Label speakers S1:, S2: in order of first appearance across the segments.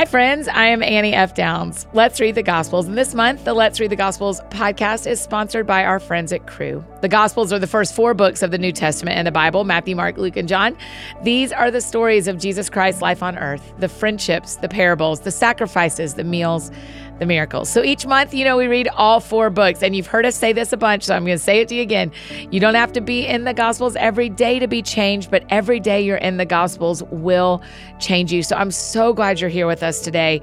S1: Hi, friends. I am Annie F. Downs. Let's read the Gospels. And this month, the Let's Read the Gospels podcast is sponsored by our friends at Cru. The Gospels are the first four books of the New Testament in the Bible Matthew, Mark, Luke, and John. These are the stories of Jesus Christ's life on earth the friendships, the parables, the sacrifices, the meals, the miracles. So each month, you know, we read all four books. And you've heard us say this a bunch, so I'm going to say it to you again. You don't have to be in the Gospels every day to be changed, but every day you're in the Gospels will change you. So I'm so glad you're here with us today.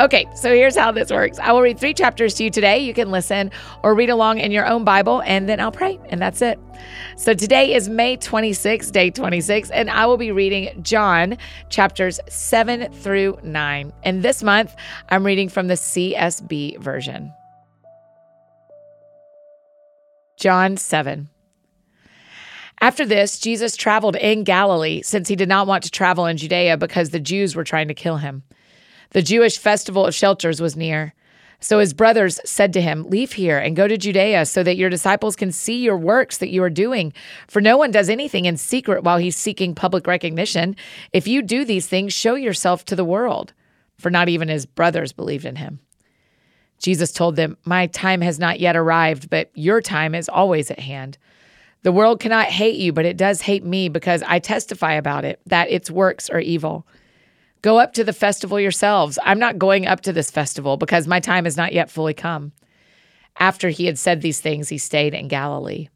S1: Okay, so here's how this works. I will read three chapters to you today. You can listen or read along in your own Bible, and then I'll pray, and that's it. So today is May 26, day 26, and I will be reading John chapters 7 through 9. And this month, I'm reading from the CSB version. John 7. After this, Jesus traveled in Galilee since he did not want to travel in Judea because the Jews were trying to kill him. The Jewish festival of shelters was near. So his brothers said to him, Leave here and go to Judea so that your disciples can see your works that you are doing. For no one does anything in secret while he's seeking public recognition. If you do these things, show yourself to the world. For not even his brothers believed in him. Jesus told them, My time has not yet arrived, but your time is always at hand. The world cannot hate you, but it does hate me because I testify about it, that its works are evil. Go up to the festival yourselves. I'm not going up to this festival because my time has not yet fully come. After he had said these things, he stayed in Galilee.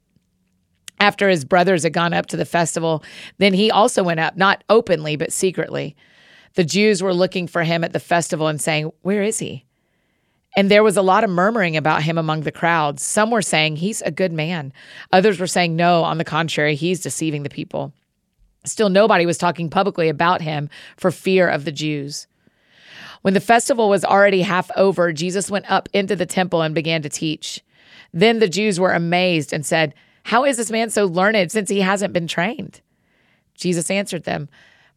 S1: After his brothers had gone up to the festival, then he also went up, not openly, but secretly. The Jews were looking for him at the festival and saying, Where is he? And there was a lot of murmuring about him among the crowds. Some were saying, He's a good man. Others were saying, No, on the contrary, he's deceiving the people. Still, nobody was talking publicly about him for fear of the Jews. When the festival was already half over, Jesus went up into the temple and began to teach. Then the Jews were amazed and said, How is this man so learned since he hasn't been trained? Jesus answered them,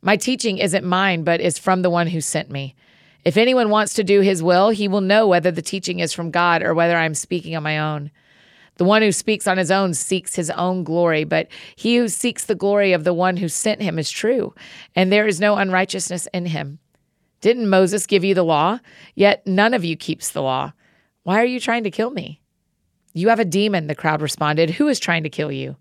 S1: My teaching isn't mine, but is from the one who sent me. If anyone wants to do his will, he will know whether the teaching is from God or whether I'm speaking on my own. The one who speaks on his own seeks his own glory, but he who seeks the glory of the one who sent him is true, and there is no unrighteousness in him. Didn't Moses give you the law? Yet none of you keeps the law. Why are you trying to kill me? You have a demon, the crowd responded. Who is trying to kill you?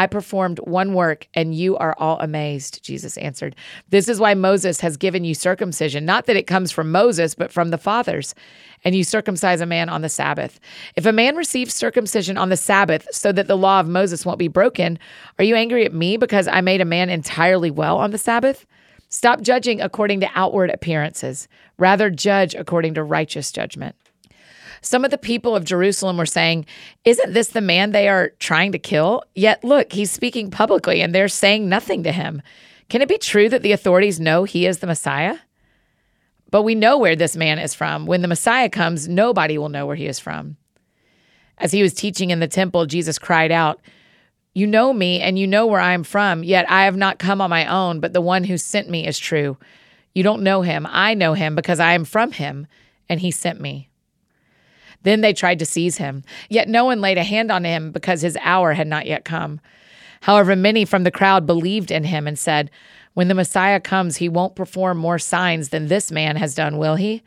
S1: I performed one work, and you are all amazed, Jesus answered. This is why Moses has given you circumcision, not that it comes from Moses, but from the fathers. And you circumcise a man on the Sabbath. If a man receives circumcision on the Sabbath so that the law of Moses won't be broken, are you angry at me because I made a man entirely well on the Sabbath? Stop judging according to outward appearances, rather, judge according to righteous judgment. Some of the people of Jerusalem were saying, Isn't this the man they are trying to kill? Yet look, he's speaking publicly and they're saying nothing to him. Can it be true that the authorities know he is the Messiah? But we know where this man is from. When the Messiah comes, nobody will know where he is from. As he was teaching in the temple, Jesus cried out, You know me, and you know where I am from, yet I have not come on my own, but the one who sent me is true. You don't know him. I know him because I am from him, and he sent me. Then they tried to seize him, yet no one laid a hand on him because his hour had not yet come. However, many from the crowd believed in him and said, When the Messiah comes, he won't perform more signs than this man has done, will he?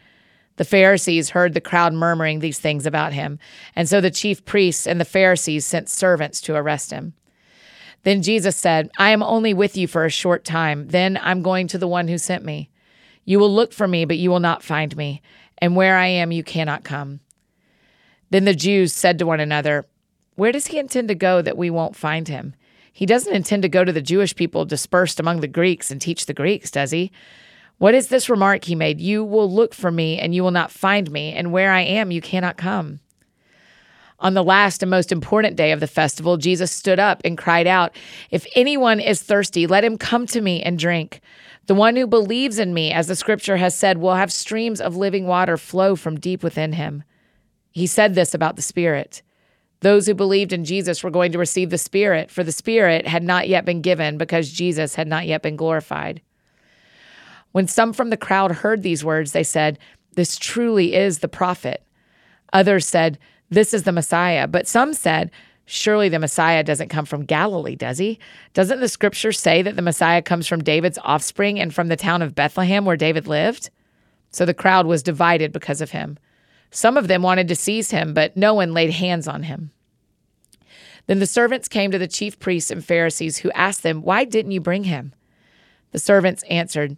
S1: The Pharisees heard the crowd murmuring these things about him, and so the chief priests and the Pharisees sent servants to arrest him. Then Jesus said, I am only with you for a short time. Then I'm going to the one who sent me. You will look for me, but you will not find me, and where I am, you cannot come. Then the Jews said to one another, Where does he intend to go that we won't find him? He doesn't intend to go to the Jewish people dispersed among the Greeks and teach the Greeks, does he? What is this remark he made? You will look for me and you will not find me, and where I am, you cannot come. On the last and most important day of the festival, Jesus stood up and cried out, If anyone is thirsty, let him come to me and drink. The one who believes in me, as the scripture has said, will have streams of living water flow from deep within him. He said this about the Spirit. Those who believed in Jesus were going to receive the Spirit, for the Spirit had not yet been given because Jesus had not yet been glorified. When some from the crowd heard these words, they said, This truly is the prophet. Others said, This is the Messiah. But some said, Surely the Messiah doesn't come from Galilee, does he? Doesn't the scripture say that the Messiah comes from David's offspring and from the town of Bethlehem where David lived? So the crowd was divided because of him. Some of them wanted to seize him, but no one laid hands on him. Then the servants came to the chief priests and Pharisees, who asked them, Why didn't you bring him? The servants answered,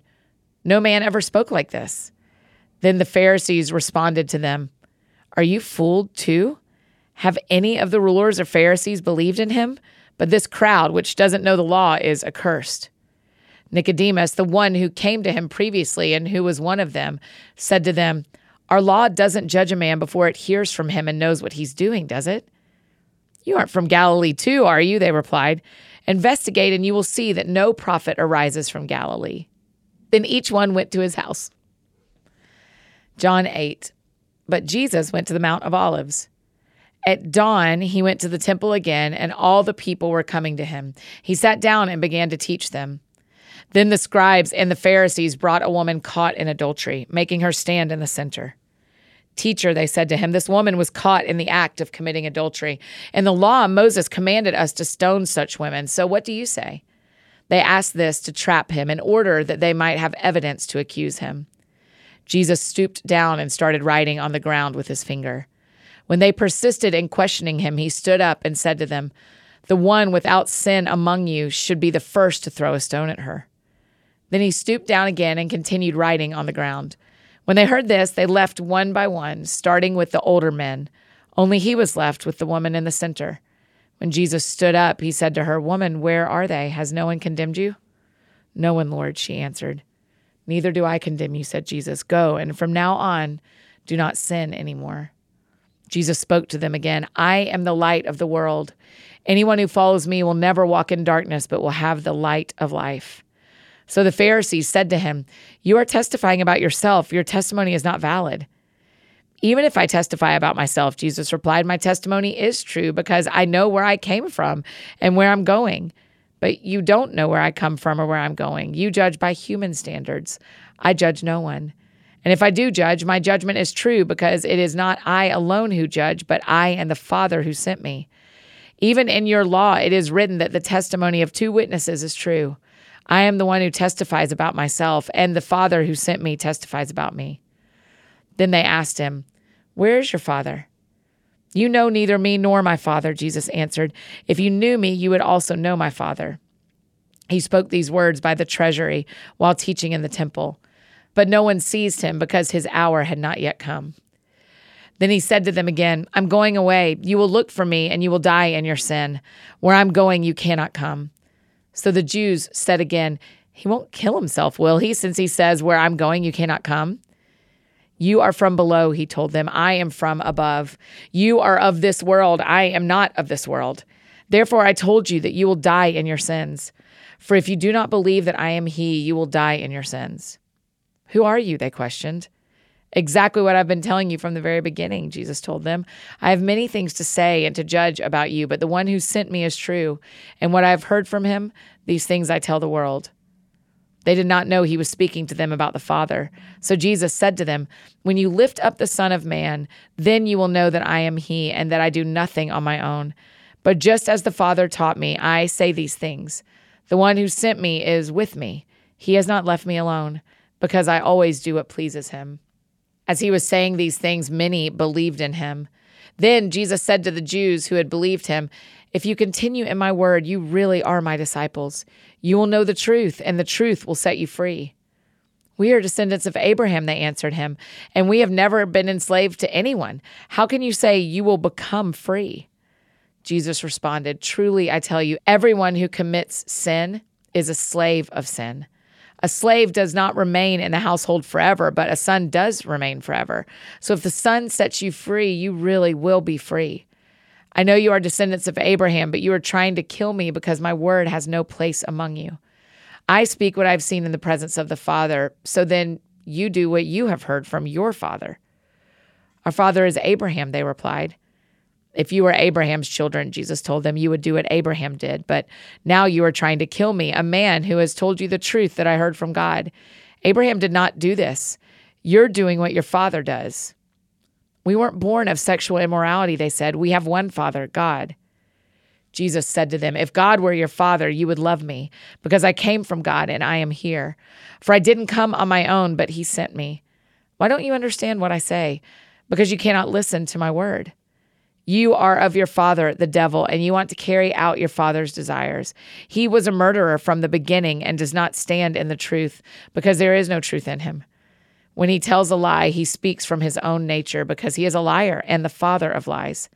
S1: No man ever spoke like this. Then the Pharisees responded to them, Are you fooled too? Have any of the rulers or Pharisees believed in him? But this crowd, which doesn't know the law, is accursed. Nicodemus, the one who came to him previously and who was one of them, said to them, Our law doesn't judge a man before it hears from him and knows what he's doing, does it? You aren't from Galilee, too, are you? They replied. Investigate, and you will see that no prophet arises from Galilee. Then each one went to his house. John 8. But Jesus went to the Mount of Olives. At dawn, he went to the temple again, and all the people were coming to him. He sat down and began to teach them. Then the scribes and the Pharisees brought a woman caught in adultery, making her stand in the center. Teacher, they said to him, this woman was caught in the act of committing adultery. And the law, Moses commanded us to stone such women. So what do you say? They asked this to trap him in order that they might have evidence to accuse him. Jesus stooped down and started writing on the ground with his finger. When they persisted in questioning him, he stood up and said to them, The one without sin among you should be the first to throw a stone at her. Then he stooped down again and continued writing on the ground. When they heard this, they left one by one, starting with the older men. Only he was left with the woman in the center. When Jesus stood up, he said to her, Woman, where are they? Has no one condemned you? No one, Lord, she answered. Neither do I condemn you, said Jesus. Go, and from now on, do not sin anymore. Jesus spoke to them again I am the light of the world. Anyone who follows me will never walk in darkness, but will have the light of life. So the Pharisees said to him, You are testifying about yourself. Your testimony is not valid. Even if I testify about myself, Jesus replied, My testimony is true because I know where I came from and where I'm going. But you don't know where I come from or where I'm going. You judge by human standards. I judge no one. And if I do judge, my judgment is true because it is not I alone who judge, but I and the Father who sent me. Even in your law, it is written that the testimony of two witnesses is true. I am the one who testifies about myself, and the Father who sent me testifies about me. Then they asked him, Where is your Father? You know neither me nor my Father, Jesus answered. If you knew me, you would also know my Father. He spoke these words by the treasury while teaching in the temple. But no one seized him because his hour had not yet come. Then he said to them again, I'm going away. You will look for me, and you will die in your sin. Where I'm going, you cannot come. So the Jews said again, He won't kill himself, will he, since he says, Where I'm going, you cannot come? You are from below, he told them. I am from above. You are of this world. I am not of this world. Therefore, I told you that you will die in your sins. For if you do not believe that I am he, you will die in your sins. Who are you? They questioned. Exactly what I've been telling you from the very beginning, Jesus told them. I have many things to say and to judge about you, but the one who sent me is true. And what I have heard from him, these things I tell the world. They did not know he was speaking to them about the Father. So Jesus said to them, When you lift up the Son of Man, then you will know that I am he, and that I do nothing on my own. But just as the Father taught me, I say these things. The one who sent me is with me. He has not left me alone, because I always do what pleases him. As he was saying these things, many believed in him. Then Jesus said to the Jews who had believed him, If you continue in my word, you really are my disciples. You will know the truth, and the truth will set you free. We are descendants of Abraham, they answered him, and we have never been enslaved to anyone. How can you say you will become free? Jesus responded, Truly, I tell you, everyone who commits sin is a slave of sin. A slave does not remain in the household forever, but a son does remain forever. So if the son sets you free, you really will be free. I know you are descendants of Abraham, but you are trying to kill me because my word has no place among you. I speak what I've seen in the presence of the Father, so then you do what you have heard from your father. Our father is Abraham, they replied. If you were Abraham's children, Jesus told them, you would do what Abraham did. But now you are trying to kill me, a man who has told you the truth that I heard from God. Abraham did not do this. You're doing what your father does. We weren't born of sexual immorality, they said. We have one father, God. Jesus said to them, If God were your father, you would love me, because I came from God and I am here. For I didn't come on my own, but he sent me. Why don't you understand what I say? Because you cannot listen to my word. You are of your father, the devil, and you want to carry out your father's desires. He was a murderer from the beginning and does not stand in the truth because there is no truth in him. When he tells a lie, he speaks from his own nature because he is a liar and the father of lies.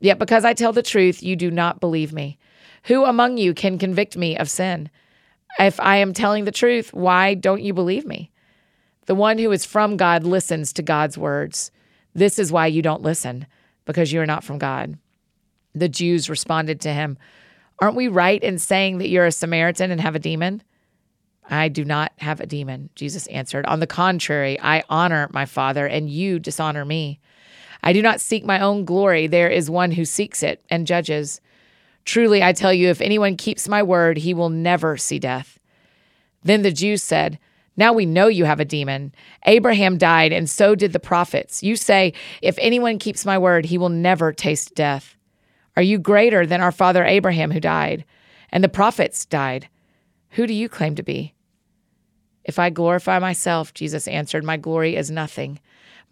S1: Yet because I tell the truth, you do not believe me. Who among you can convict me of sin? If I am telling the truth, why don't you believe me? The one who is from God listens to God's words. This is why you don't listen because you are not from God. The Jews responded to him, Aren't we right in saying that you're a Samaritan and have a demon? I do not have a demon, Jesus answered. On the contrary, I honor my Father, and you dishonor me. I do not seek my own glory. There is one who seeks it and judges. Truly, I tell you, if anyone keeps my word, he will never see death. Then the Jews said, now we know you have a demon. Abraham died, and so did the prophets. You say, If anyone keeps my word, he will never taste death. Are you greater than our father Abraham, who died? And the prophets died. Who do you claim to be? If I glorify myself, Jesus answered, my glory is nothing.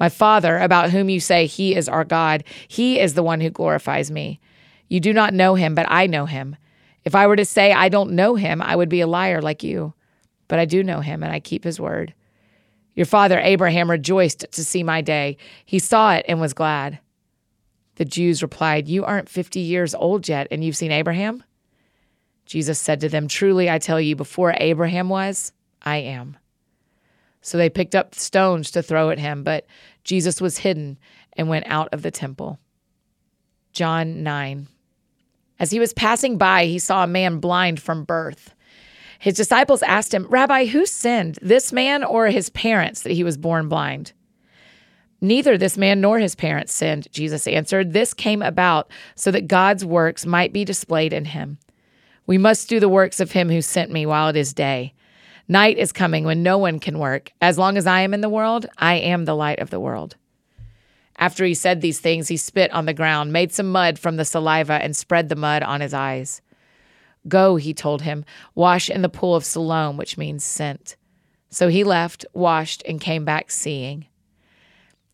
S1: My Father, about whom you say he is our God, he is the one who glorifies me. You do not know him, but I know him. If I were to say I don't know him, I would be a liar like you but I do know him and I keep his word. Your father Abraham rejoiced to see my day. He saw it and was glad. The Jews replied, You aren't 50 years old yet, and you've seen Abraham? Jesus said to them, Truly I tell you, before Abraham was, I am. So they picked up stones to throw at him, but Jesus was hidden and went out of the temple. John 9. As he was passing by, he saw a man blind from birth. His disciples asked him, Rabbi, who sinned, this man or his parents, that he was born blind? Neither this man nor his parents sinned, Jesus answered. This came about so that God's works might be displayed in him. We must do the works of him who sent me while it is day. Night is coming when no one can work. As long as I am in the world, I am the light of the world. After he said these things, he spit on the ground, made some mud from the saliva, and spread the mud on his eyes. Go, he told him, wash in the pool of Siloam, which means sent. So he left, washed, and came back seeing.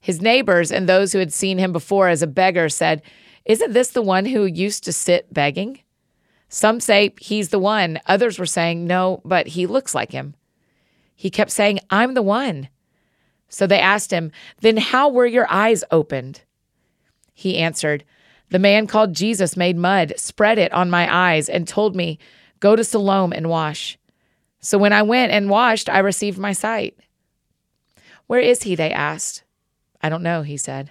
S1: His neighbors and those who had seen him before as a beggar said, Isn't this the one who used to sit begging? Some say he's the one. Others were saying, No, but he looks like him. He kept saying, I'm the one. So they asked him, Then how were your eyes opened? He answered, the man called Jesus made mud, spread it on my eyes, and told me, Go to Siloam and wash. So when I went and washed, I received my sight. Where is he? They asked. I don't know, he said.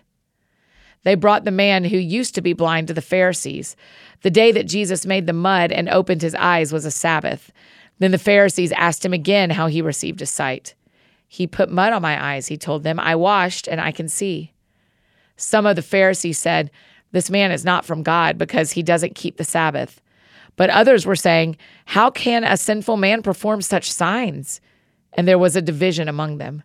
S1: They brought the man who used to be blind to the Pharisees. The day that Jesus made the mud and opened his eyes was a Sabbath. Then the Pharisees asked him again how he received his sight. He put mud on my eyes, he told them. I washed and I can see. Some of the Pharisees said, this man is not from God because he doesn't keep the Sabbath. But others were saying, How can a sinful man perform such signs? And there was a division among them.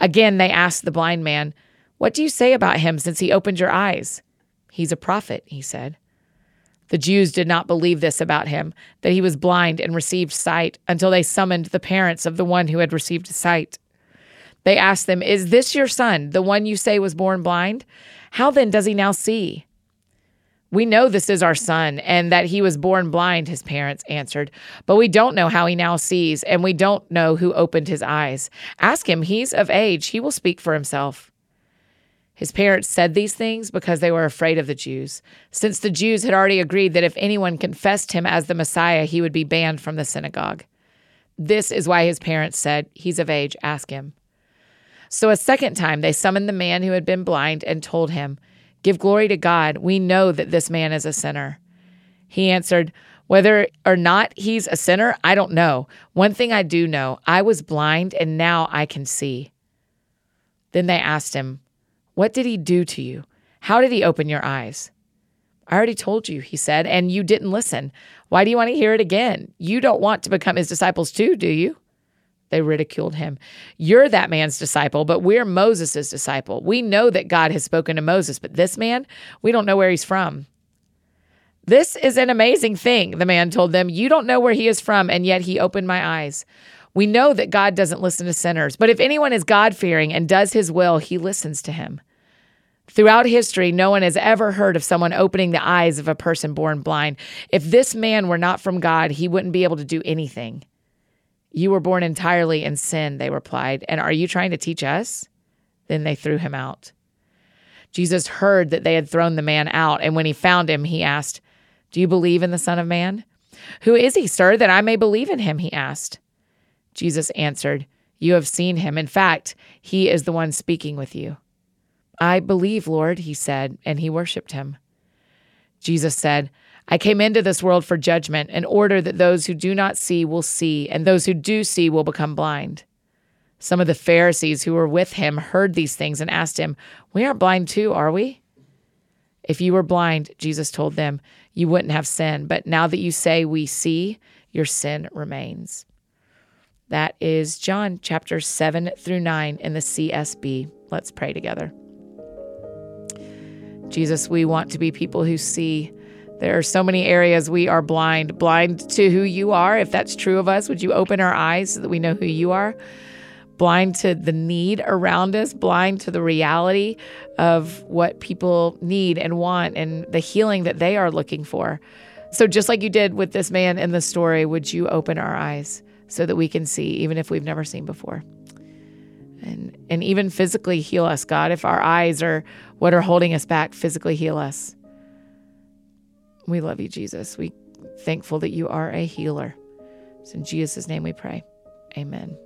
S1: Again, they asked the blind man, What do you say about him since he opened your eyes? He's a prophet, he said. The Jews did not believe this about him, that he was blind and received sight, until they summoned the parents of the one who had received sight. They asked them, Is this your son, the one you say was born blind? How then does he now see? We know this is our son and that he was born blind, his parents answered, but we don't know how he now sees, and we don't know who opened his eyes. Ask him, he's of age, he will speak for himself. His parents said these things because they were afraid of the Jews, since the Jews had already agreed that if anyone confessed him as the Messiah, he would be banned from the synagogue. This is why his parents said, He's of age, ask him. So a second time they summoned the man who had been blind and told him, Give glory to God. We know that this man is a sinner. He answered, Whether or not he's a sinner, I don't know. One thing I do know I was blind and now I can see. Then they asked him, What did he do to you? How did he open your eyes? I already told you, he said, and you didn't listen. Why do you want to hear it again? You don't want to become his disciples too, do you? They ridiculed him. You're that man's disciple, but we're Moses' disciple. We know that God has spoken to Moses, but this man, we don't know where he's from. This is an amazing thing, the man told them. You don't know where he is from, and yet he opened my eyes. We know that God doesn't listen to sinners, but if anyone is God fearing and does his will, he listens to him. Throughout history, no one has ever heard of someone opening the eyes of a person born blind. If this man were not from God, he wouldn't be able to do anything. You were born entirely in sin, they replied. And are you trying to teach us? Then they threw him out. Jesus heard that they had thrown the man out, and when he found him, he asked, Do you believe in the Son of Man? Who is he, sir, that I may believe in him? He asked. Jesus answered, You have seen him. In fact, he is the one speaking with you. I believe, Lord, he said, and he worshiped him. Jesus said, I came into this world for judgment, in order that those who do not see will see, and those who do see will become blind. Some of the Pharisees who were with him heard these things and asked him, We aren't blind too, are we? If you were blind, Jesus told them, you wouldn't have sin. But now that you say we see, your sin remains. That is John chapter 7 through 9 in the CSB. Let's pray together. Jesus, we want to be people who see. There are so many areas we are blind, blind to who you are. If that's true of us, would you open our eyes so that we know who you are? Blind to the need around us, blind to the reality of what people need and want and the healing that they are looking for. So, just like you did with this man in the story, would you open our eyes so that we can see, even if we've never seen before? and and even physically heal us god if our eyes are what are holding us back physically heal us we love you jesus. We thankful that you are a healer. It's in jesus name we pray. Amen